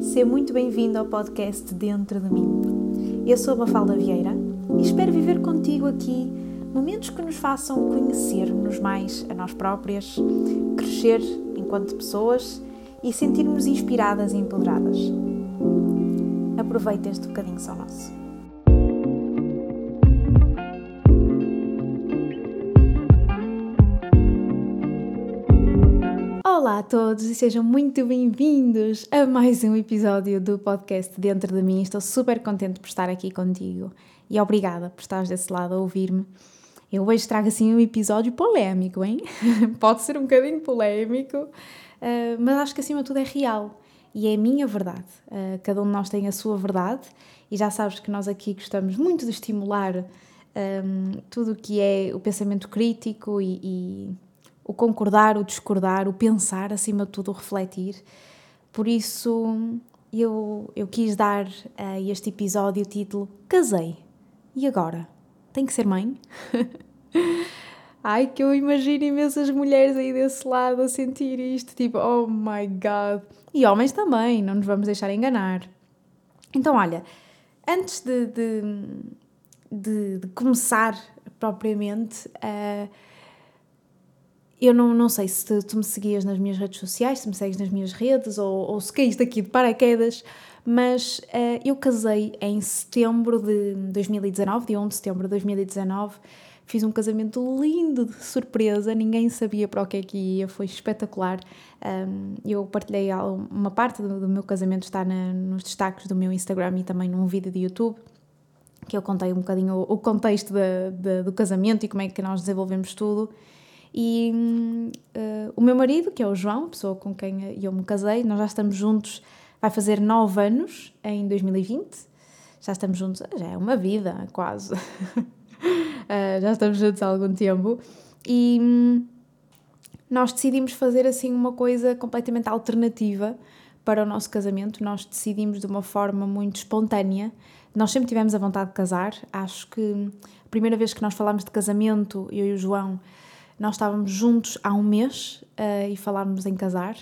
Seja muito bem-vindo ao podcast Dentro de mim. Eu sou a Mafalda Vieira e espero viver contigo aqui momentos que nos façam conhecer-nos mais a nós próprias, crescer enquanto pessoas e sentir-nos inspiradas e empoderadas. Aproveita este bocadinho só nosso. Olá a todos e sejam muito bem-vindos a mais um episódio do podcast Dentro de mim. Estou super contente por estar aqui contigo e obrigada por estares desse lado a ouvir-me. Eu hoje trago assim um episódio polémico, hein? Pode ser um bocadinho polémico, uh, mas acho que acima de tudo é real e é a minha verdade. Uh, cada um de nós tem a sua verdade e já sabes que nós aqui gostamos muito de estimular um, tudo o que é o pensamento crítico e o concordar, o discordar, o pensar, acima de tudo, o refletir. Por isso, eu, eu quis dar a este episódio o título Casei. E agora? Tem que ser mãe? Ai, que eu imagino imensas mulheres aí desse lado a sentir isto, tipo, oh my god. E homens também, não nos vamos deixar enganar. Então, olha, antes de, de, de, de começar propriamente, uh, eu não, não sei se tu, me seguias nas minhas redes sociais, se me segues nas minhas redes ou, ou se caíste aqui de paraquedas, mas uh, eu casei em setembro de 2019, dia 1 de setembro de 2019. Fiz um casamento lindo, de surpresa, ninguém sabia para o que é que ia, foi espetacular. Um, eu partilhei uma parte do, do meu casamento, está na, nos destaques do meu Instagram e também num vídeo de YouTube, que eu contei um bocadinho o, o contexto de, de, do casamento e como é que nós desenvolvemos tudo. E uh, o meu marido, que é o João, pessoa com quem eu me casei, nós já estamos juntos, vai fazer nove anos em 2020. Já estamos juntos, já é uma vida quase. uh, já estamos juntos há algum tempo. E um, nós decidimos fazer assim uma coisa completamente alternativa para o nosso casamento. Nós decidimos de uma forma muito espontânea. Nós sempre tivemos a vontade de casar. Acho que a primeira vez que nós falámos de casamento, eu e o João, nós estávamos juntos há um mês uh, e falámos em casar.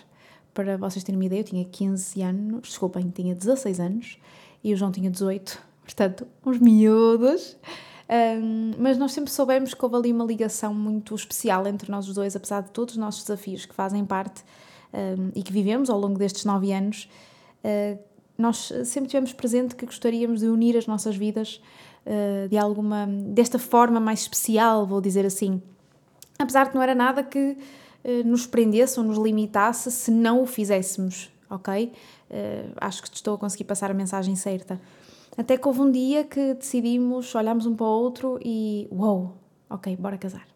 Para vocês terem uma ideia, eu tinha 15 anos, desculpem, tinha 16 anos e o João tinha 18, portanto, uns miúdos. Um, mas nós sempre soubemos que houve ali uma ligação muito especial entre nós os dois, apesar de todos os nossos desafios que fazem parte um, e que vivemos ao longo destes nove anos. Uh, nós sempre tivemos presente que gostaríamos de unir as nossas vidas uh, de alguma desta forma mais especial, vou dizer assim apesar de não era nada que uh, nos prendesse ou nos limitasse se não o fizéssemos, ok? Uh, acho que estou a conseguir passar a mensagem certa. Até que houve um dia que decidimos, olhámos um para o outro e uou, wow, ok, bora casar.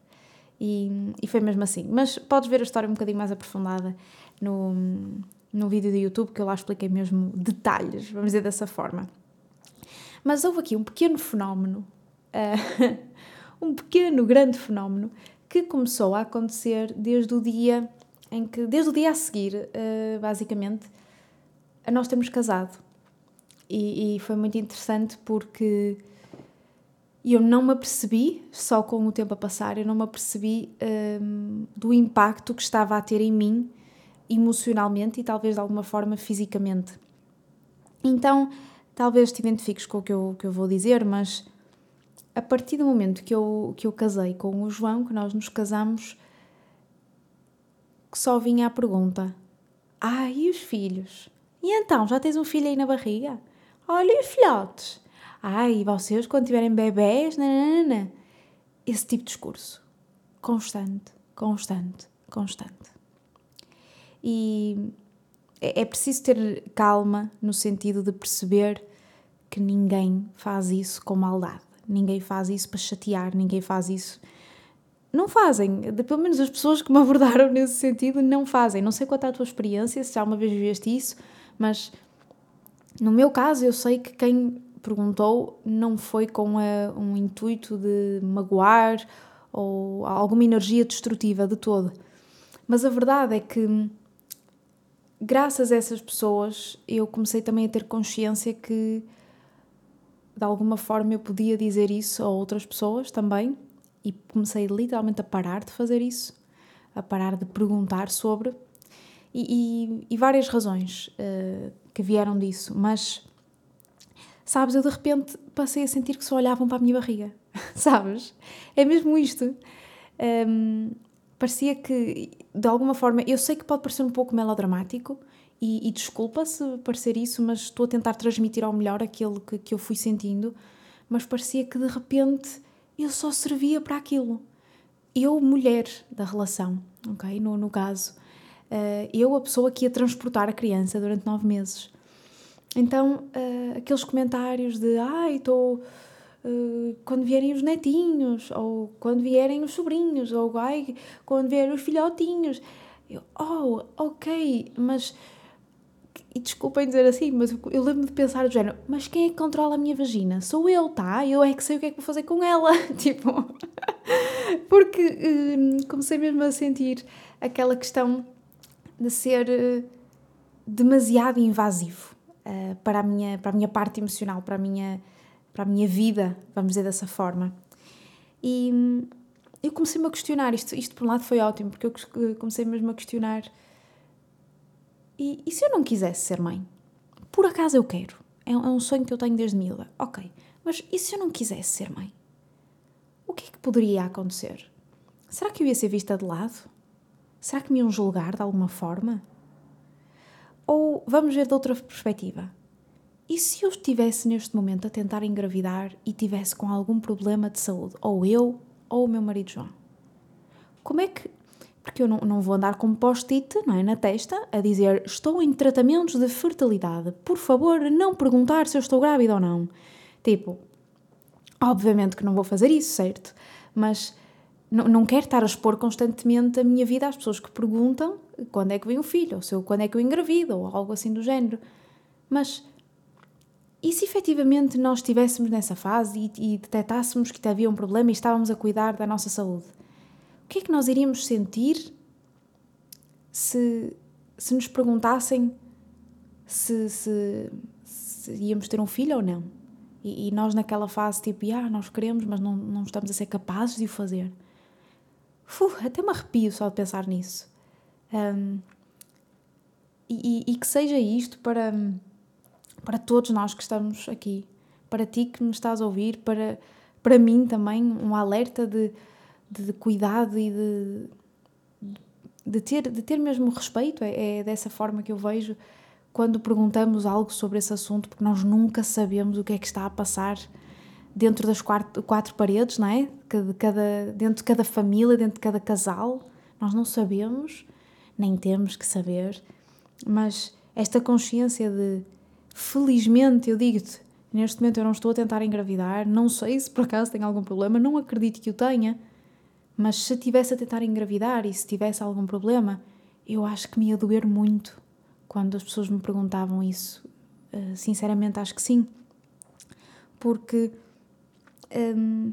E, e foi mesmo assim. Mas podes ver a história um bocadinho mais aprofundada no, no vídeo do YouTube, que eu lá expliquei mesmo detalhes, vamos dizer dessa forma. Mas houve aqui um pequeno fenómeno, uh, um pequeno, grande fenómeno, que começou a acontecer desde o dia em que, desde o dia a seguir, uh, basicamente, a nós termos casado. E, e, foi muito interessante porque eu não me apercebi, só com o tempo a passar, eu não me apercebi um, do impacto que estava a ter em mim emocionalmente e talvez de alguma forma fisicamente. Então, talvez te identifiques com o que eu, que eu vou dizer, mas a partir do momento que eu, que eu casei com o João, que nós nos casamos, só vinha a pergunta: Ah, e os filhos? E então, já tens um filho aí na barriga? Olha, os filhotes? Ai, e vocês quando tiverem bebés? Nanana. Esse tipo de discurso. Constante, constante, constante. E é, é preciso ter calma no sentido de perceber que ninguém faz isso com maldade. Ninguém faz isso para chatear, ninguém faz isso. Não fazem. Pelo menos as pessoas que me abordaram nesse sentido não fazem. Não sei qual é a tua experiência, se já uma vez viveste isso, mas no meu caso eu sei que quem perguntou não foi com a, um intuito de magoar ou alguma energia destrutiva de todo. Mas a verdade é que, graças a essas pessoas, eu comecei também a ter consciência que de alguma forma eu podia dizer isso a outras pessoas também e comecei literalmente a parar de fazer isso, a parar de perguntar sobre. E, e, e várias razões uh, que vieram disso, mas sabes, eu de repente passei a sentir que só olhavam para a minha barriga, sabes? É mesmo isto. Um, parecia que, de alguma forma, eu sei que pode parecer um pouco melodramático, e, e desculpa se parecer isso, mas estou a tentar transmitir ao melhor aquilo que, que eu fui sentindo, mas parecia que de repente eu só servia para aquilo. Eu, mulher da relação, ok? No, no caso, uh, eu, a pessoa que ia transportar a criança durante nove meses. Então, uh, aqueles comentários de ai, estou. Uh, quando vierem os netinhos, ou quando vierem os sobrinhos, ou ai, quando vierem os filhotinhos. Eu, oh, ok, mas e desculpem dizer assim, mas eu lembro de pensar do género, mas quem é que controla a minha vagina? Sou eu, tá? Eu é que sei o que é que vou fazer com ela. tipo, porque hum, comecei mesmo a sentir aquela questão de ser uh, demasiado invasivo uh, para, a minha, para a minha parte emocional, para a minha, para a minha vida, vamos dizer dessa forma. E hum, eu comecei-me a questionar, isto, isto por um lado foi ótimo, porque eu comecei mesmo a questionar e, e se eu não quisesse ser mãe? Por acaso eu quero. É, é um sonho que eu tenho desde miúda. Ok. Mas e se eu não quisesse ser mãe? O que é que poderia acontecer? Será que eu ia ser vista de lado? Será que me iam julgar de alguma forma? Ou vamos ver de outra perspectiva. E se eu estivesse neste momento a tentar engravidar e tivesse com algum problema de saúde, ou eu ou o meu marido João? Como é que porque eu não, não vou andar com post-it é, na testa a dizer estou em tratamentos de fertilidade, por favor, não perguntar se eu estou grávida ou não. Tipo, obviamente que não vou fazer isso, certo? Mas não, não quero estar a expor constantemente a minha vida às pessoas que perguntam quando é que vem o filho, ou se eu, quando é que eu engravido, ou algo assim do género. Mas e se efetivamente nós estivéssemos nessa fase e, e detectássemos que havia um problema e estávamos a cuidar da nossa saúde? O que é que nós iríamos sentir se, se nos perguntassem se, se, se íamos ter um filho ou não? E, e, nós naquela fase tipo, ah, nós queremos, mas não, não estamos a ser capazes de o fazer. Uf, até me arrepio só de pensar nisso. Um, e, e, que seja isto para, para todos nós que estamos aqui, para ti que me estás a ouvir, para, para mim também, um alerta de de cuidado e de, de, ter, de ter mesmo respeito. É, é dessa forma que eu vejo quando perguntamos algo sobre esse assunto, porque nós nunca sabemos o que é que está a passar dentro das quatro, quatro paredes, não é? De cada, dentro de cada família, dentro de cada casal. Nós não sabemos, nem temos que saber, mas esta consciência de, felizmente, eu digo-te, neste momento eu não estou a tentar engravidar, não sei se por acaso tenho algum problema, não acredito que o tenha, mas se tivesse a tentar engravidar e se tivesse algum problema, eu acho que me ia doer muito quando as pessoas me perguntavam isso. Uh, sinceramente, acho que sim. Porque. Um,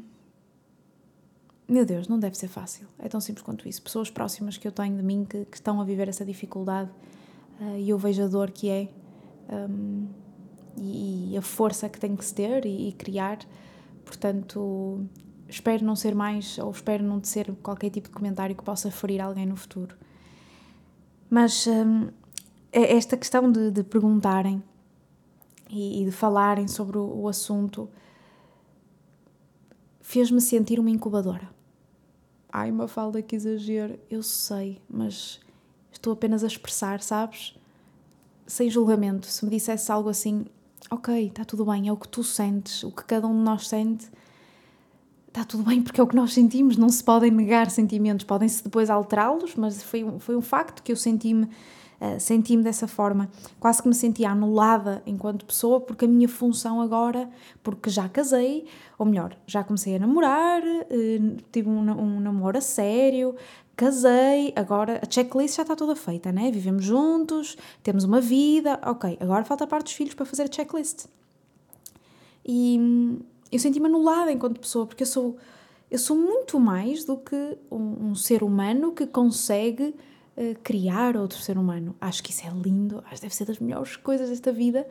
meu Deus, não deve ser fácil. É tão simples quanto isso. Pessoas próximas que eu tenho de mim que, que estão a viver essa dificuldade uh, e eu vejo a dor que é um, e, e, a força que tem que se ter e, e criar. Portanto, espero não ser mais, ou espero não ser qualquer tipo de comentário que possa ferir alguém no futuro. Mas hum, é esta questão de, de perguntarem e, e, de falarem sobre o, o assunto fez-me sentir uma incubadora. Ai, uma falda que exagero, eu sei, mas estou apenas a expressar, sabes? Sem julgamento. Se me dissesse algo assim, ok, está tudo bem, é o que tu sentes, o que cada um de nós sente está tudo bem porque é o que nós sentimos, não se podem negar sentimentos, podem-se depois alterá-los, mas foi, um, foi um facto que eu senti-me uh, senti-me dessa forma, quase que me sentia anulada enquanto pessoa, porque a minha função agora, porque já casei, ou melhor, já comecei a namorar, uh, tive um, um namoro a sério, casei, agora a checklist já está toda feita, né? Vivemos juntos, temos uma vida, ok, agora falta a parte dos filhos para fazer a checklist. E eu senti-me anulada enquanto pessoa, porque eu sou, eu sou muito mais do que um, um ser humano que consegue uh, criar outro ser humano. Acho que isso é lindo, acho que deve ser das melhores coisas desta vida,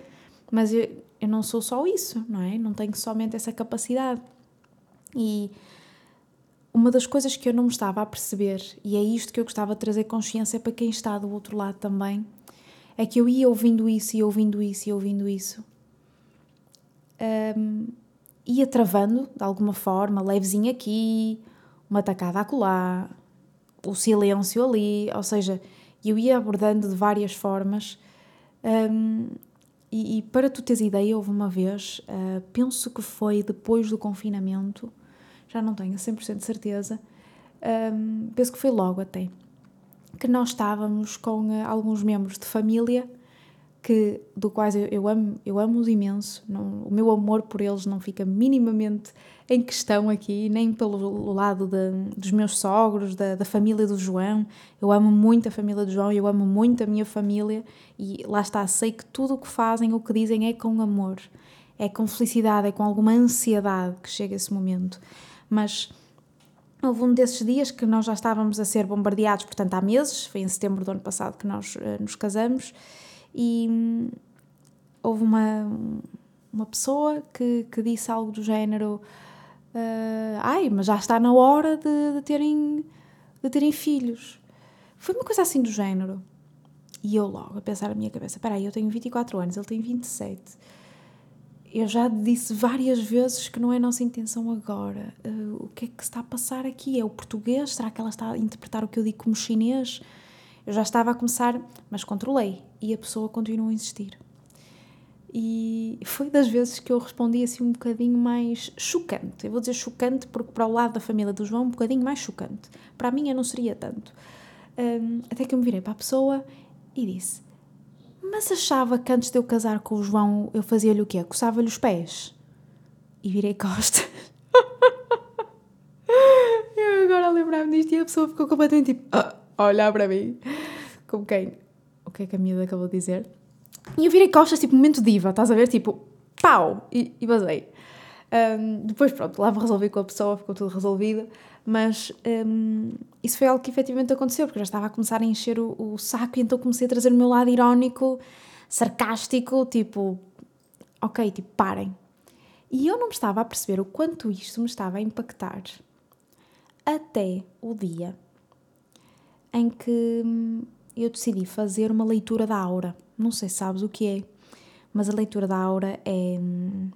mas eu, eu não sou só isso, não é? Não tenho somente essa capacidade. E uma das coisas que eu não me estava a perceber, e é isto que eu gostava de trazer consciência para quem está do outro lado também, é que eu ia ouvindo isso e ouvindo isso e ouvindo isso. Um, ia travando de alguma forma, levezinho aqui, uma tacada acolá, o silêncio ali, ou seja, eu ia abordando de várias formas. Um, e, e, para tu teres ideia, houve uma vez, uh, penso que foi depois do confinamento, já não tenho 100% de certeza, um, penso que foi logo até, que nós estávamos com uh, alguns membros de família que, do quais eu, eu amo, eu amo-os imenso, não, o meu amor por eles não fica minimamente em questão aqui, nem pelo lado de, dos meus sogros, da, da família do João. Eu amo muito a família do João, eu amo muito a minha família e lá está, sei que tudo o que fazem, o que dizem é com amor, é com felicidade, é com alguma ansiedade que chega esse momento. Mas houve um desses dias que nós já estávamos a ser bombardeados, portanto há meses, foi em setembro do ano passado que nós uh, nos casamos e hum, houve uma, uma pessoa que, que disse algo do género uh, ai, mas já está na hora de, de, terem, de terem filhos. Foi uma coisa assim do género. E eu logo a pensar na minha cabeça, espera aí, eu tenho 24 anos, ele tem 27. Eu já disse várias vezes que não é nossa intenção agora. Uh, o que é que está a passar aqui? É o português? Será que ela está a interpretar o que eu digo como chinês? Eu já estava a começar, mas controlei e a pessoa continuou a insistir. E foi das vezes que eu respondi assim um bocadinho mais chocante. Eu vou dizer chocante porque para o lado da família do João um bocadinho mais chocante. Para a minha não seria tanto. Um, até que eu me virei para a pessoa e disse: Mas achava que antes de eu casar com o João eu fazia-lhe o quê? Coçava-lhe os pés. E virei costas. eu agora lembrar-me disto e a pessoa ficou completamente tipo. Ah olhar para mim, como quem? O que é que a miúda acabou de dizer? E eu virei costas, tipo, momento diva, estás a ver? Tipo, pau! E, e basei. Um, depois, pronto, lá resolvi com a pessoa, ficou tudo resolvido, mas um, isso foi algo que efetivamente aconteceu, porque eu já estava a começar a encher o, o saco e então comecei a trazer o meu lado irónico, sarcástico, tipo, ok, tipo, parem. E eu não me estava a perceber o quanto isto me estava a impactar até o dia em que hum, eu decidi fazer uma leitura da aura. Não sei se sabes o que é, mas a leitura da aura é, hum,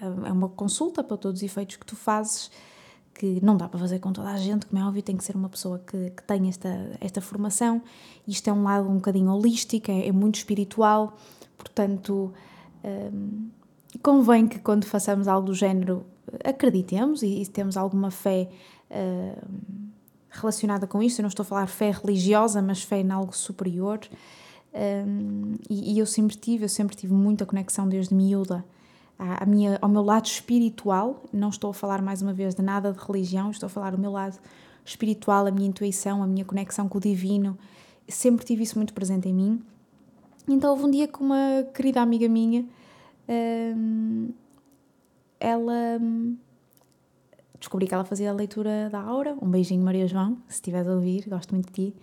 é uma consulta para todos os efeitos que tu fazes, que não dá para fazer com toda a gente, como é óbvio, tem que ser uma pessoa que, que tenha esta, esta formação. Isto é um lado um bocadinho holístico, é, é muito espiritual, portanto, hum, convém que quando façamos algo do género acreditemos e, e temos alguma fé. Hum, relacionada com isso. Eu não estou a falar fé religiosa, mas fé em algo superior. Um, e, e, eu sempre tive, eu sempre tive muita conexão desde miúda à, à minha, ao meu lado espiritual. Não estou a falar mais uma vez de nada de religião, estou a falar do meu lado espiritual, a minha intuição, a minha conexão com o divino. Sempre tive isso muito presente em mim. Então houve um dia com uma querida amiga minha, um, ela descobri que ela fazia a leitura da Aura. Um beijinho, Maria João, se estiveres a ouvir, gosto muito de ti.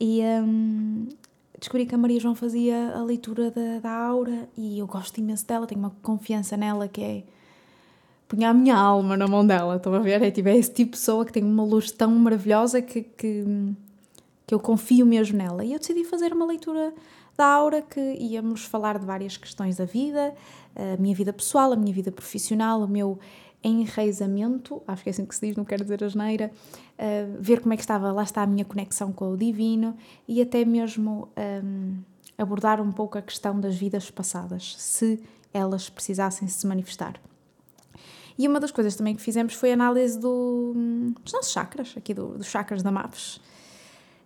E um, descobri que a Maria João fazia a leitura da, da Aura e eu gosto imenso dela, tenho uma confiança nela que é. punha a minha alma na mão dela, estão a ver? É, tipo, é esse tipo de pessoa que tem uma luz tão maravilhosa que, que, que eu confio mesmo nela. E eu decidi fazer uma leitura da Aura que íamos falar de várias questões da vida, a minha vida pessoal, a minha vida profissional, o meu enraizamento, acho que é assim que se diz, não quero dizer asneira, uh, ver como é que estava, lá está a minha conexão com o divino e até mesmo um, abordar um pouco a questão das vidas passadas, se elas precisassem se manifestar. E uma das coisas também que fizemos foi a análise do, dos nossos chakras, aqui do, dos chakras da MAPS.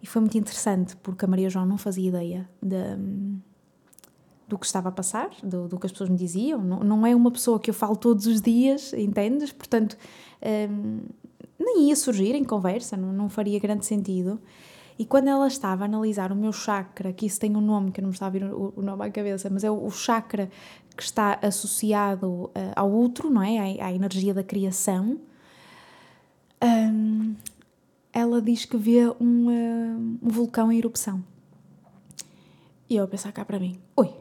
E foi muito interessante, porque a Maria João não fazia ideia de, do que estava a passar, do, do que as pessoas me diziam. Não, não, é uma pessoa que eu falo todos os dias, entendes? Portanto, um, nem ia surgir em conversa, não, não faria grande sentido. E quando ela estava a analisar o meu chakra, que isso tem um nome que eu não me está a vir o, o nome à cabeça, mas é o, o chakra que está associado uh, ao outro, não é? À, à energia da criação. Um, ela diz que vê um, uh, um vulcão em erupção. E eu a pensar cá para mim: oi,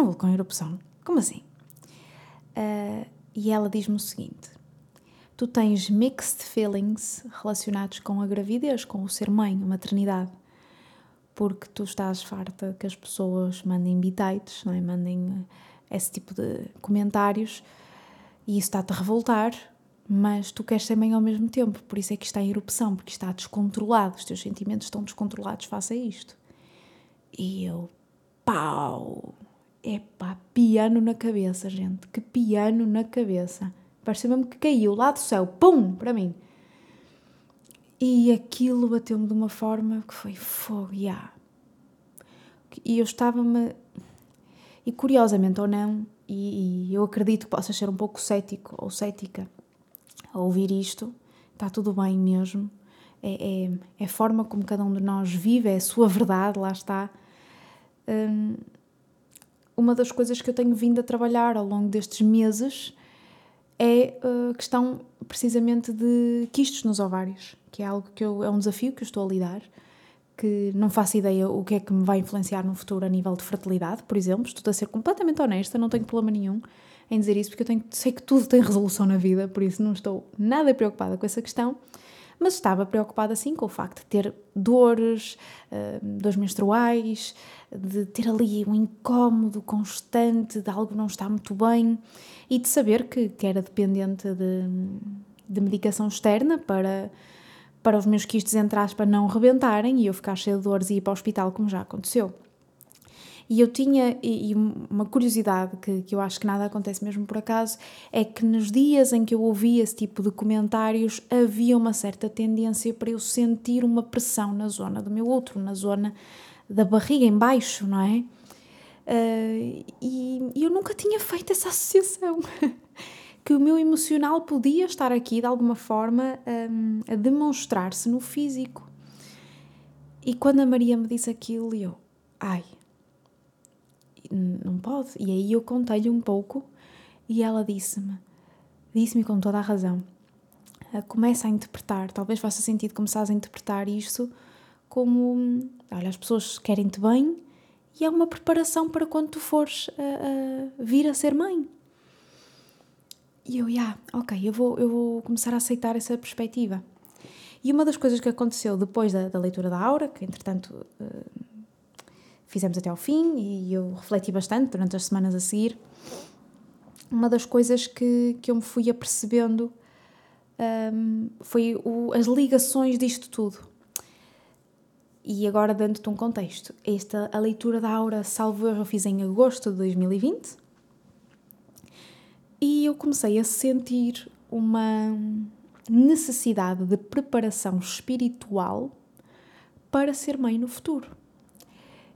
um vulcão em erupção? Como assim? Uh, e ela diz-me o seguinte: tu tens mixed feelings relacionados com a gravidez, com o ser mãe, a maternidade. Porque tu estás farta que as pessoas mandem bitites, não é? mandem eh, esse tipo de comentários e isso está-te a revoltar, mas tu queres ser mãe ao mesmo tempo, por isso é que está em erupção, porque está descontrolado, os teus sentimentos estão descontrolados face a isto. E eu, pau! Epá, piano na cabeça, gente, que piano na cabeça. Pareceu mesmo que caiu lá do céu, pum, para mim. E aquilo bateu-me de uma forma que foi fogo, yeah. E eu estava-me. E curiosamente ou não, e, e eu acredito que possas ser um pouco cético ou cética a ouvir isto, está tudo bem mesmo. É, é, é, a forma como cada um de nós vive, é a sua verdade, lá está. Hum, uma das coisas que eu tenho vindo a trabalhar ao longo destes meses é a questão precisamente de quistos nos ovários, que é algo que eu, é um desafio que eu estou a lidar, que não faço ideia o que é que me vai influenciar no futuro a nível de fertilidade, por exemplo. Estou a ser completamente honesta, não tenho problema nenhum em dizer isso, porque eu tenho, sei que tudo tem resolução na vida, por isso não estou nada preocupada com essa questão, mas estava preocupada sim com o facto de ter dores, uh, dores menstruais, de ter ali um incómodo constante, de algo não estar muito bem e de saber que, que era dependente de, de medicação externa para, para os meus quistes, entre aspas, não rebentarem e eu ficar cheia de dores e ir para o hospital, como já aconteceu. E eu tinha, e uma curiosidade que, que eu acho que nada acontece mesmo por acaso, é que nos dias em que eu ouvia esse tipo de comentários havia uma certa tendência para eu sentir uma pressão na zona do meu outro, na zona da barriga em baixo, não é? Uh, e, e eu nunca tinha feito essa associação. que o meu emocional podia estar aqui de alguma forma um, a demonstrar-se no físico. E quando a Maria me disse aquilo, eu, ai, não pode. E aí eu contei-lhe um pouco e ela disse-me, disse-me com toda a razão, ah, começa a interpretar, talvez faça sentido começar a interpretar isto como, olha, as pessoas querem-te bem e é uma preparação para quando tu fores a, a vir a ser mãe. E eu, yeah, ok, eu vou, eu vou começar a aceitar essa perspectiva. E uma das coisas que aconteceu depois da, da leitura da aura, que entretanto uh, fizemos até ao fim e eu refleti bastante durante as semanas a seguir, uma das coisas que, que eu me fui apercebendo um, foi o, as ligações disto tudo. E agora, dando-te um contexto, esta, a leitura da aura, salvo erro, eu fiz em agosto de 2020 e eu comecei a sentir uma necessidade de preparação espiritual para ser mãe no futuro.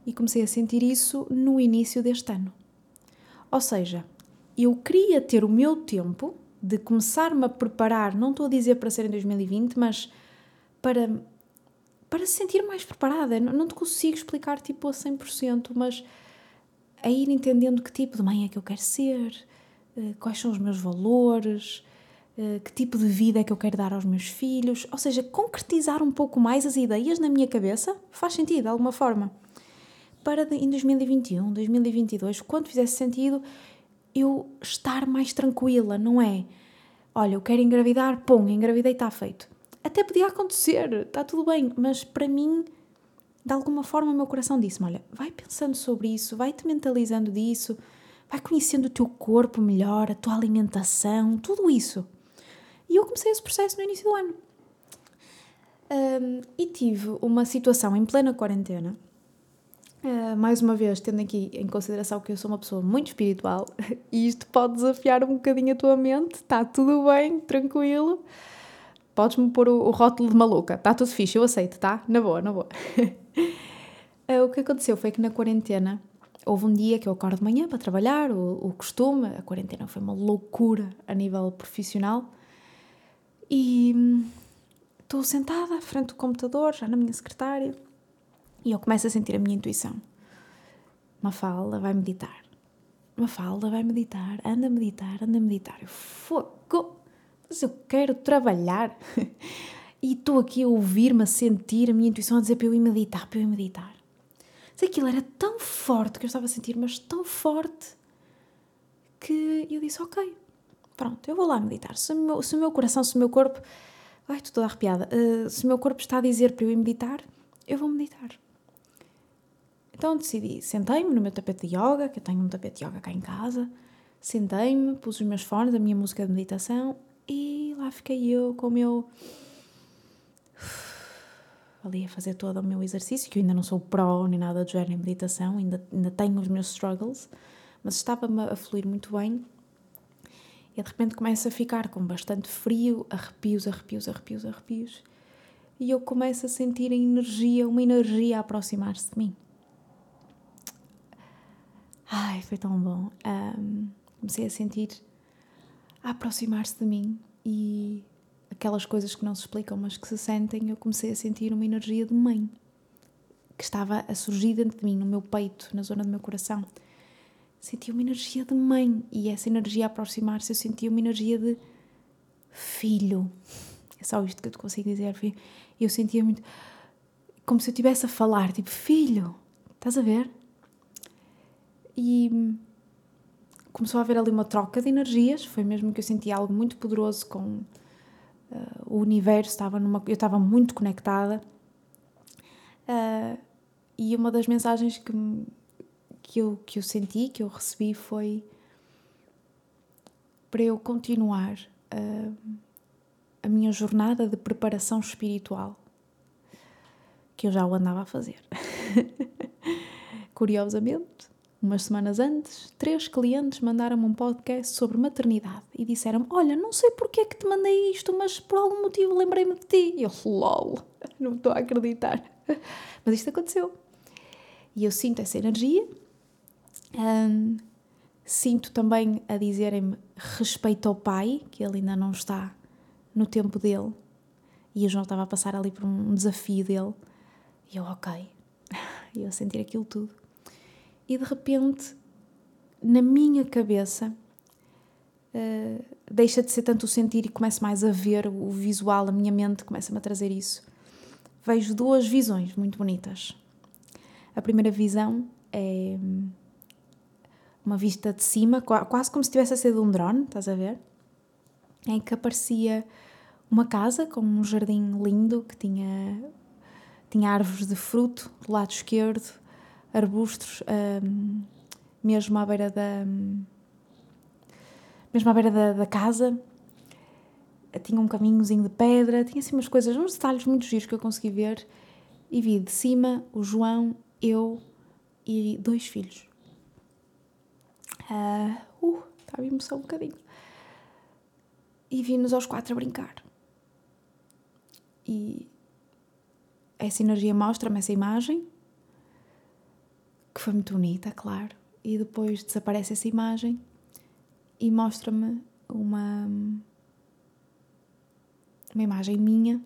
E comecei a sentir isso no início deste ano. Ou seja, eu queria ter o meu tempo de começar-me a preparar, não estou a dizer para ser em 2020, mas para para se sentir mais preparada. Não, não te consigo explicar tipo a 100%, mas a ir entendendo que tipo de mãe é que eu quero ser, eh, quais são os meus valores, eh, que tipo de vida é que eu quero dar aos meus filhos. Ou seja, concretizar um pouco mais as ideias na minha cabeça faz sentido, de alguma forma. Para em 2021, 2022, quando fizesse sentido, eu estar mais tranquila, não é? Olha, eu quero engravidar, pum, engravidei, está feito até podia acontecer, está tudo bem, mas para mim, de alguma forma, o meu coração disse-me: olha, vai pensando sobre isso, vai te mentalizando disso, vai conhecendo o teu corpo melhor, a tua alimentação, tudo isso. E eu comecei esse processo no início do ano. Um, e tive uma situação em plena quarentena. Uh, mais uma vez, tendo aqui em consideração que eu sou uma pessoa muito espiritual e isto pode desafiar um bocadinho a tua mente, está tudo bem, tranquilo. Podes-me pôr o, o, rótulo de maluca, está tudo fixe, eu aceito, tá? Na boa, na boa. Eh, o que aconteceu foi que na quarentena houve um dia que eu acordo de manhã para trabalhar, o, o costume, a quarentena foi uma loucura a nível profissional e hum, estou sentada à frente do computador, já na minha secretária, e eu começo a sentir a minha intuição. Mafalda vai meditar. Mafalda vai meditar, anda a meditar, anda a meditar. Eu, fogo! mas eu quero trabalhar. e estou aqui a ouvir-me, a sentir a minha intuição a dizer para eu ir meditar, para eu ir meditar. Mas aquilo era tão forte que eu estava a sentir, mas tão forte, que eu disse: Ok, Pronto, eu vou lá meditar. Se o meu, se o meu coração, se o meu corpo. Ai, estou toda arrepiada. Uh, se o meu corpo está a dizer para eu ir meditar, eu vou meditar. Então decidi, sentei-me no meu tapete de yoga, que eu tenho um tapete de yoga cá em casa, sentei-me, pus os meus fones, a minha música de meditação e lá fiquei eu com o meu. ali a fazer todo o meu exercício, que eu ainda não sou pró nem nada do género em meditação, ainda, ainda tenho os meus struggles, mas estava-me a fluir muito bem e de repente começa a ficar com bastante frio, arrepios, arrepios, arrepios, arrepios, e eu começo a sentir a energia, uma energia a aproximar-se de mim. Ai, foi tão bom. Um, comecei a sentir a aproximar-se de mim e aquelas coisas que não se explicam, mas que se sentem, eu comecei a sentir uma energia de mãe que estava a surgir dentro de mim, no meu peito, na zona do meu coração. Senti uma energia de mãe e essa energia a aproximar-se, eu senti uma energia de filho. É só isto que eu te consigo dizer, filho. Eu sentia muito como se eu estivesse a falar, tipo, filho, estás a ver? E começou a haver ali uma troca de energias. Foi mesmo que eu senti algo muito poderoso com uh, o universo. Estava numa, eu estava muito conectada. Uh, e uma das mensagens que, que, eu, que eu senti, que eu recebi, foi para eu continuar uh, a minha jornada de preparação espiritual, que eu já o andava a fazer. Curiosamente, Umas semanas antes, três clientes mandaram-me um podcast sobre maternidade e disseram Olha, não sei porque é que te mandei isto, mas por algum motivo lembrei-me de ti. E eu, lol, não estou a acreditar. Mas isto aconteceu. E eu sinto essa energia. Sinto também a dizerem-me respeito ao pai, que ele ainda não está no tempo dele. E eu já estava a passar ali por um desafio dele. E eu, ok. E eu a sentir aquilo tudo e de repente, na minha cabeça, uh, deixa de ser tanto o sentir e começo mais a ver o visual, a minha mente começa-me a trazer isso. Vejo duas visões muito bonitas. A primeira visão é hum, uma vista de cima, quase como se estivesse a ser de um drone, estás a ver? Em que aparecia uma casa com um jardim lindo que tinha, tinha árvores de fruto do lado esquerdo, arbustos, um, mesmo à beira da. mesmo à beira da, da casa. Tinha um caminhozinho de pedra, tinha assim umas coisas, uns detalhes muito giros que eu consegui ver. E vi de cima o João, eu e dois filhos. Uh, uh estava a emoção um bocadinho. E vi-nos aos quatro a brincar. E essa energia mostra-me essa imagem que foi muito bonita, claro. E depois desaparece essa imagem e mostra-me uma, uma imagem minha,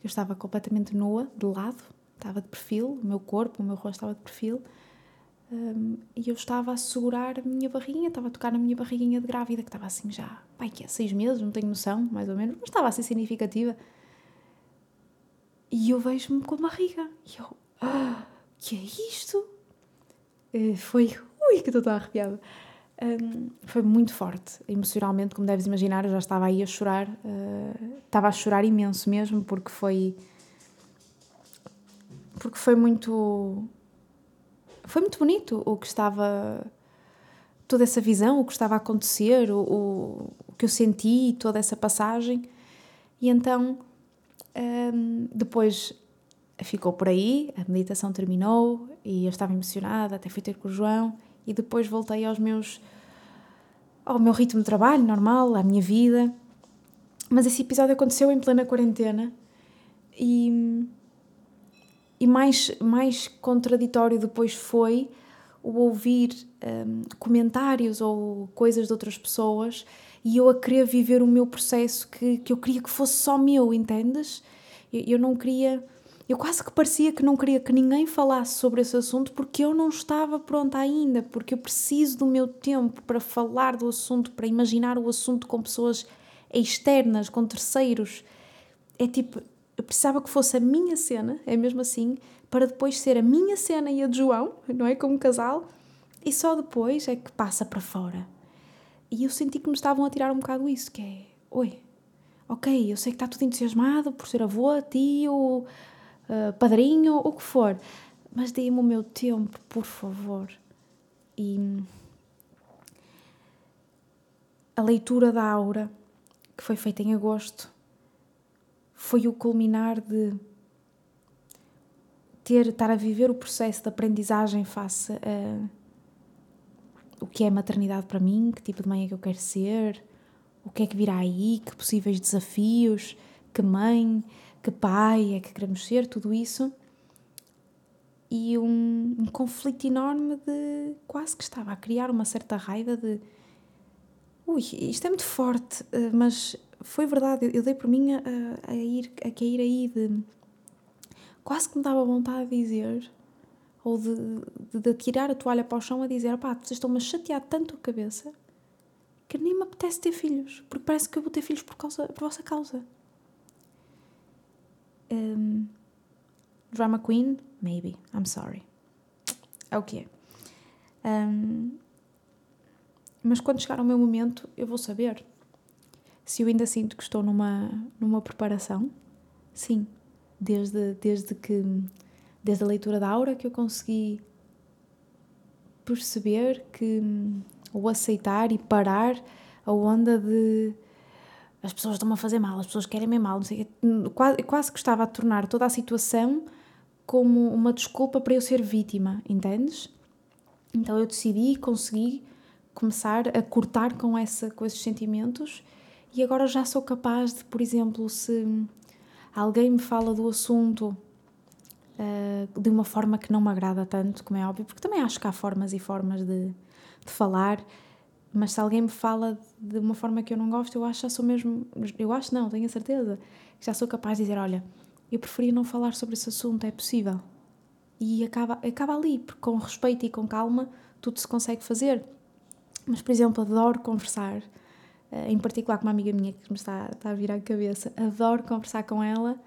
que eu estava completamente nua, de lado, estava de perfil, o meu corpo, o meu rosto estava de perfil, um, e eu estava a segurar a minha barriguinha, estava a tocar na minha barriguinha de grávida, que estava assim já, pai, que é seis meses, não tenho noção, mais ou menos, mas estava assim significativa. E eu vejo-me com a barriga. E eu, ah, que é isto? Eh, foi. Ui, que estou tão arrepiada. Um, foi muito forte, emocionalmente, como deves imaginar, eu já estava aí a chorar, uh, estava a chorar imenso mesmo, porque foi. Porque foi muito. Foi muito bonito o que estava. toda essa visão, o que estava a acontecer, o, o, o que eu senti, toda essa passagem. E então, um, depois ficou por aí, a meditação terminou e eu estava emocionada, até fui ter com o João e depois voltei aos meus ao meu ritmo de trabalho normal, à minha vida. Mas esse episódio aconteceu em plena quarentena e e mais mais contraditório depois foi o ouvir um, comentários ou coisas de outras pessoas e eu a querer viver o meu processo que, que eu queria que fosse só meu, entendes? Eu, eu não queria eu quase que parecia que não queria que ninguém falasse sobre esse assunto porque eu não estava pronta ainda, porque eu preciso do meu tempo para falar do assunto, para imaginar o assunto com pessoas externas, com terceiros. É tipo, eu precisava que fosse a minha cena, é mesmo assim, para depois ser a minha cena e a de João, não é? Como casal, e só depois é que passa para fora. E eu senti que me estavam a tirar um bocado isso, que é, oi, ok, eu sei que está tudo entusiasmado por ser avô, tio, uh, padrinho, o que for, mas deem-me o meu tempo, por favor. E a leitura da aura, que foi feita em agosto, foi o culminar de ter, estar a viver o processo de aprendizagem face a o que é maternidade para mim, que tipo de mãe é que eu quero ser, o que é que virá aí, que possíveis desafios, que mãe, que pai é que queremos ser, tudo isso. E um, um conflito enorme de quase que estava a criar uma certa raiva de ui, isto é muito forte, eh, mas foi verdade, eu dei por mim a, a ir, a cair aí de quase que me dava vontade de dizer ou de, de, de tirar a toalha para o chão a dizer pá, vocês estão-me a chatear tanto a cabeça que nem me apetece ter filhos, porque parece que eu vou ter filhos por, causa, por vossa causa. Um, drama Queen? Maybe. I'm sorry. É o que é. Um, mas quando chegar o meu momento, eu vou saber. Se eu ainda sinto que estou numa, numa preparação, sim. Desde, desde que desde a leitura da aura que eu consegui perceber que ou aceitar e parar a onda de as pessoas estão-me a fazer mal, as pessoas querem-me mal, não sei, quase, quase que estava a tornar toda a situação como uma desculpa para eu ser vítima, entendes? Então eu decidi e consegui começar a cortar com, essa, com esses sentimentos e agora já sou capaz de, por exemplo, se alguém me fala do assunto uh, de uma forma que não me agrada tanto, como é óbvio, porque também acho que há formas e formas de, de falar, mas se alguém me fala de uma forma que eu não gosto, eu acho que já sou mesmo, eu acho não, tenho a certeza, que já sou capaz de dizer, olha, eu preferia não falar sobre esse assunto, é possível. E acaba, acaba ali, porque com respeito e com calma tudo se consegue fazer. Mas, por exemplo, adoro conversar, eh, em particular com uma amiga minha que me está, está a vir à cabeça, adoro conversar com ela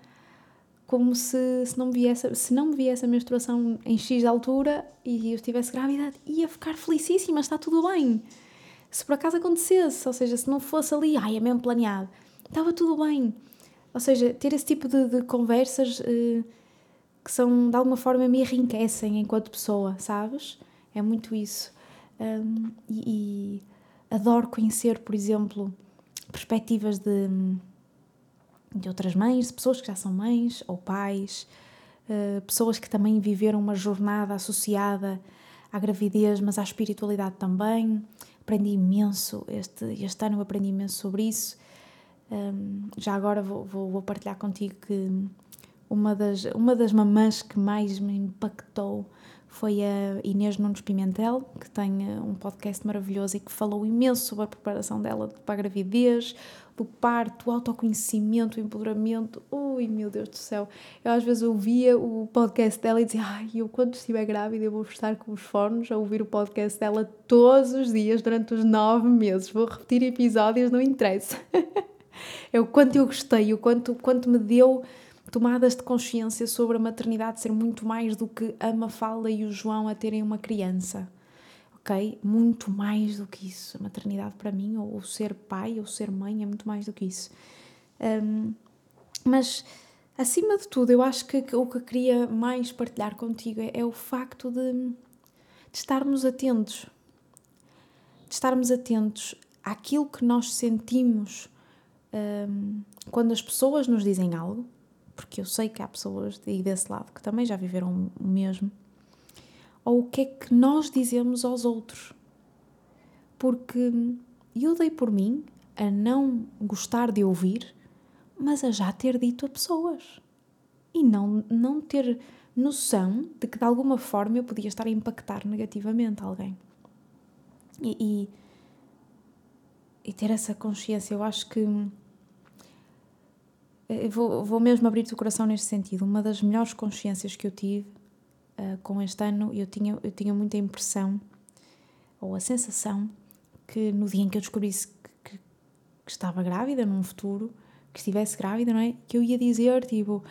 como se, se, não me viesse, se não me viesse a menstruação em X altura e eu estivesse grávida, ia ficar felicíssima, está tudo bem. Se por acaso acontecesse, ou seja, se não fosse ali, ai, é mesmo planeado, estava tudo bem. Ou seja, ter esse tipo de, de conversas eh, que são, de alguma forma, me enriquecem enquanto pessoa, sabes? É muito isso. Um, e, e adoro conhecer, por exemplo, perspectivas de de outras mães, de pessoas que já são mães ou pais, uh, pessoas que também viveram uma jornada associada à gravidez, mas à espiritualidade também. Aprendi imenso, este, este ano aprendi imenso sobre isso. Um, já agora vou, vou, vou, partilhar contigo que uma das, uma das mamãs que mais me impactou foi a Inês Nunes Pimentel, que tem eh, um podcast maravilhoso e que falou imenso sobre a preparação dela para a gravidez, do parto, o autoconhecimento, o empoderamento. Ui, meu Deus do céu. Eu às vezes ouvia o podcast dela e dizia: Ai, eu quando estiver grávida eu vou estar com os fones a ouvir o podcast dela todos os dias durante os nove meses. Vou repetir episódios, não interessa. é o quanto eu gostei, o quanto, quanto me deu tomadas de consciência sobre a maternidade ser muito mais do que a Mafalda e o João a terem uma criança ok? Muito mais do que isso. A maternidade para mim, ou, ou ser pai, ou ser mãe, é muito mais do que isso. Um, mas, acima de tudo, eu acho que, que, o que eu queria mais partilhar contigo é, é o facto de, de estarmos atentos. De estarmos atentos àquilo que nós sentimos um, quando as pessoas nos dizem algo, porque eu sei que há pessoas aí desse lado que também já viveram o mesmo, ou o que é que nós dizemos aos outros. Porque eu dei por mim a não gostar de ouvir, mas a já ter dito a pessoas. E não, não ter noção de que de alguma forma eu podia estar a impactar negativamente alguém. E, e, e ter essa consciência, eu acho que. Eu vou, vou mesmo abrir-te o coração neste sentido. Uma das melhores consciências que eu tive uh, com este ano, eu tinha, eu tinha muita impressão, ou a sensação, que no dia em que eu descobrisse que, que, que estava grávida, num futuro, que estivesse grávida, não é? Que eu ia dizer, tipo,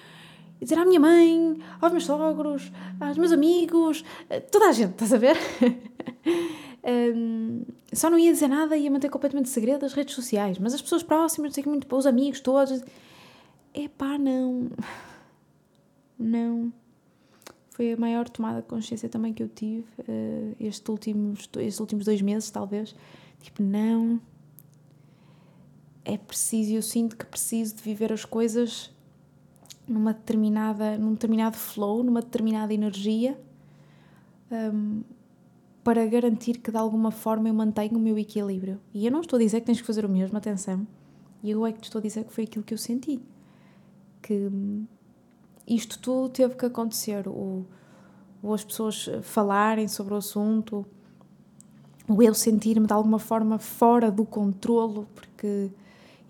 dizer à minha mãe, aos meus sogros, aos meus amigos, toda a gente, estás a ver? Um, só não ia dizer nada, ia manter completamente segredo as redes sociais, mas as pessoas próximas, não sei que muito, os amigos todos. Epá, não. Não. Foi a maior tomada de consciência também que eu tive uh, estes, últimos, estes últimos dois meses, talvez. Tipo, não. É preciso, eu sinto que preciso de viver as coisas numa determinada, num determinado flow, numa determinada energia. Um, para garantir que de alguma forma eu mantenho o meu equilíbrio. E eu não estou a dizer que tens que fazer o mesmo, atenção. E eu é que te estou a dizer que foi aquilo que eu senti. Que isto tudo teve que acontecer. O, ou as pessoas falarem sobre o assunto, ou eu sentir-me de alguma forma fora do controlo, porque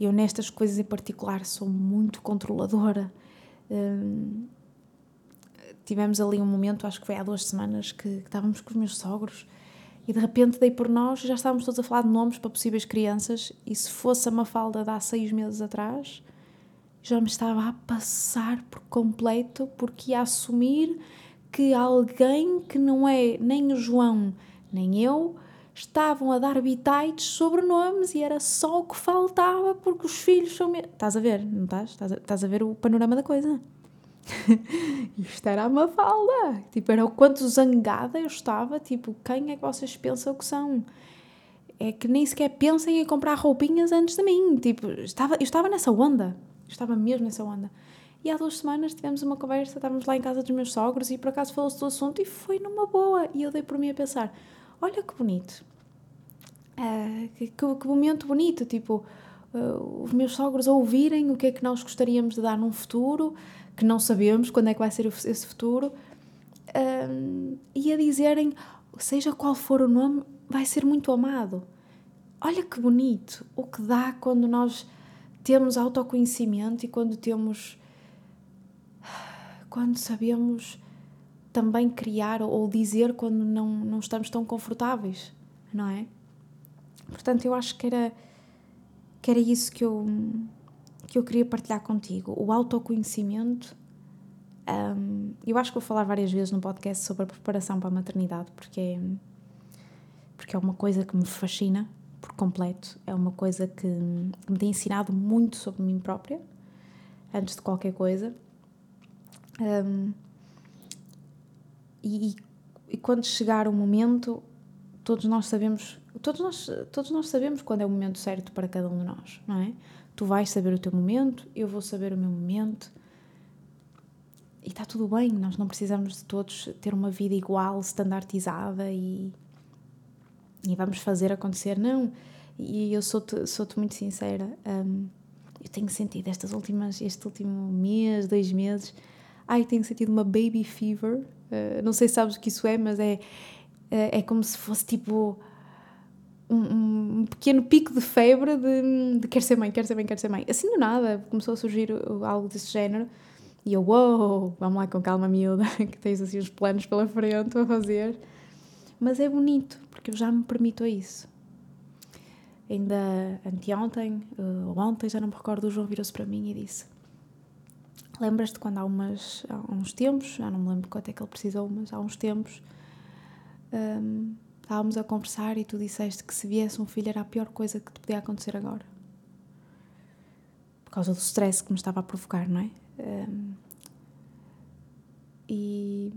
eu nestas coisas em particular sou muito controladora. Hum, tivemos ali um momento, acho que foi há duas semanas, que, que estávamos com os meus sogros e de repente dei por nós, já estávamos todos a falar de nomes para possíveis crianças e se fosse a Mafalda de há seis meses atrás, já me estava a passar por completo porque ia assumir que alguém que não é nem o João nem eu estavam a dar bitites sobre nomes e era só o que faltava porque os filhos são... Estás a ver, não estás? Estás a, estás a ver o panorama da coisa? Isto era a Mafalda. Tipo, era o quanto zangada eu estava. Tipo, quem é que vocês pensam que são? É que nem sequer pensem em comprar roupinhas antes de mim. Tipo, estava, eu estava nessa onda. Estava mesmo nessa onda. E há duas semanas tivemos uma conversa, estávamos lá em casa dos meus sogros e por acaso falou-se do assunto e foi numa boa. E eu dei por mim a pensar: olha que bonito. Uh, que, que, que, momento bonito. Tipo, uh, os meus sogros a ouvirem o que é que nós gostaríamos de dar num futuro que não sabemos quando é que vai ser esse futuro, um, e a dizerem, seja qual for o nome, vai ser muito amado. Olha que bonito o que dá quando nós temos autoconhecimento e quando temos. quando sabemos também criar ou dizer quando não, não estamos tão confortáveis, não é? Portanto, eu acho que era, que era isso que eu que eu queria partilhar contigo, o autoconhecimento. Um, eu acho que vou falar várias vezes no podcast sobre a preparação para a maternidade, porque é, porque é uma coisa que me fascina por completo, é uma coisa que, me tem ensinado muito sobre mim própria, antes de qualquer coisa. Um, e, e quando chegar o momento, todos nós sabemos, todos nós, todos nós sabemos quando é o momento certo para cada um de nós, não é? Tu vais saber o teu momento, eu vou saber o meu momento. E está tudo bem, nós não precisamos de todos ter uma vida igual, standardizada e, e vamos fazer acontecer. Não. E eu sou-te sou muito sincera. Um, eu tenho sentido estas últimas, este último mês, dois meses, ai, tenho sentido uma baby fever. Uh, não sei se sabes o que isso é, mas é, é, é como se fosse tipo um, um, pequeno pico de febre de, de quer ser mãe, quer ser mãe, quer ser mãe. Assim do nada começou a surgir algo desse género e eu, uou, wow, vamos lá com calma, miúda, que tens assim os planos pela frente a fazer. Mas é bonito, porque eu já me permito a isso. Ainda anteontem, eh, ou ontem, já não me recordo, o João virou-se para mim e disse: Lembras-te quando há, umas, há uns tempos, já não me lembro quanto é que ele precisou, mas há uns tempos. Um, estávamos a conversar e tu disseste que se viesse um filho era a pior coisa que te podia acontecer agora. Por causa do stress que me estava a provocar, não é? Um, e,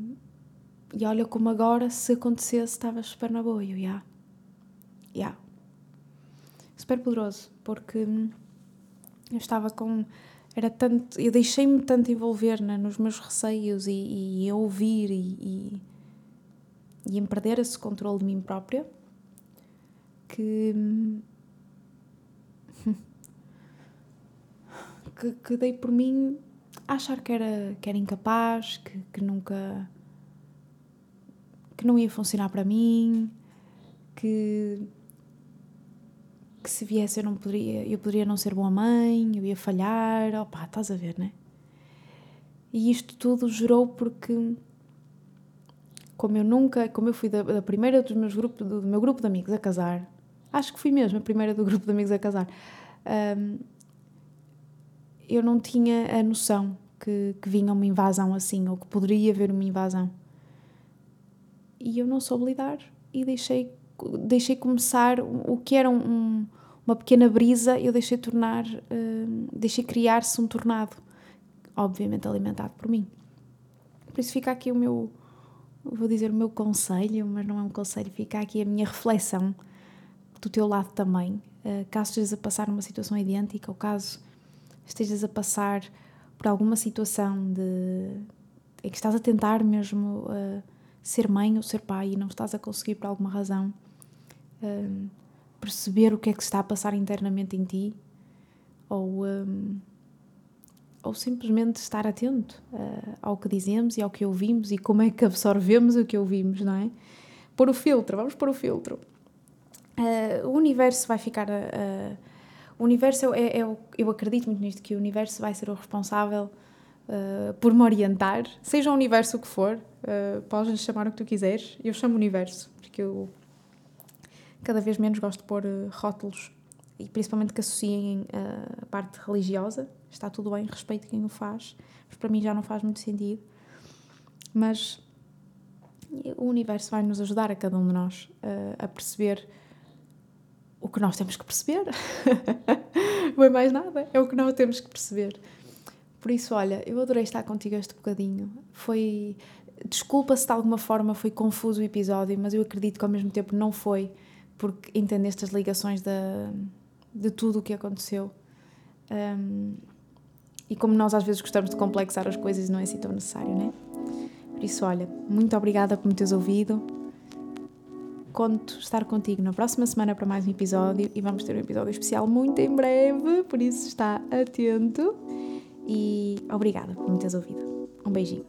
e olha como agora, se acontecesse, estavas super na boa. E eu. Yeah, yeah. Super poderoso, porque eu estava com. Era tanto. Eu deixei-me tanto envolver né, nos meus receios e, e a ouvir e, e e em perder esse controle de mim própria que, que, que dei por mim achar que era, que era incapaz, que, que nunca que não ia funcionar para mim, que que se viesse eu não poderia, eu poderia não ser boa mãe, eu ia falhar, opá, estás a ver, né? E isto tudo gerou porque como eu nunca, como eu fui da, da primeira dos meus grupos, do, do, meu grupo de amigos a casar, acho que fui mesmo a primeira do grupo de amigos a casar, um, eu não tinha a noção que, que vinha uma invasão assim, ou que poderia haver uma invasão. E eu não soube lidar e deixei deixei começar o que era um, uma pequena brisa, eu deixei tornar, uh, deixei criar-se um tornado, obviamente alimentado por mim. Por isso fica aqui o meu, vou dizer o meu conselho, mas não é um conselho, fica aqui a minha reflexão do teu lado também. Uh, caso estejas a passar numa situação idêntica ou caso estejas a passar por alguma situação de em que estás a tentar mesmo uh, ser mãe ou ser pai e não estás a conseguir por alguma razão uh, perceber o que é que está a passar internamente em ti ou, um, ou simplesmente estar atento uh, ao que dizemos e ao que ouvimos e como é que absorvemos o que ouvimos, não é? Pôr o filtro, vamos pôr o filtro. o universo vai ficar a o universo é, é, eu acredito muito nisto que o universo vai ser o responsável uh, por me orientar, seja o universo o que for, uh, podes chamar o que tu quiseres. Eu chamo universo porque eu cada vez menos gosto de pôr uh, rótulos e principalmente que associem a parte religiosa. Está tudo bem, respeito quem o faz, mas para mim já não faz muito sentido. Mas o universo vai nos ajudar a cada um de nós a perceber o que nós temos que perceber. não é mais nada, é o que nós temos que perceber. Por isso, olha, eu adorei estar contigo este bocadinho. Foi. Desculpa se de alguma forma foi confuso o episódio, mas eu acredito que ao mesmo tempo não foi, porque entendeste as ligações da, de tudo o que aconteceu. Um, e como nós às vezes gostamos de complexar as coisas, não é assim tão necessário, né? Por isso, olha, muito obrigada por me teres ouvido conto estar contigo na próxima semana para mais um episódio e vamos ter um episódio especial muito em breve, por isso está atento e obrigada por me teres ouvido. Um beijinho.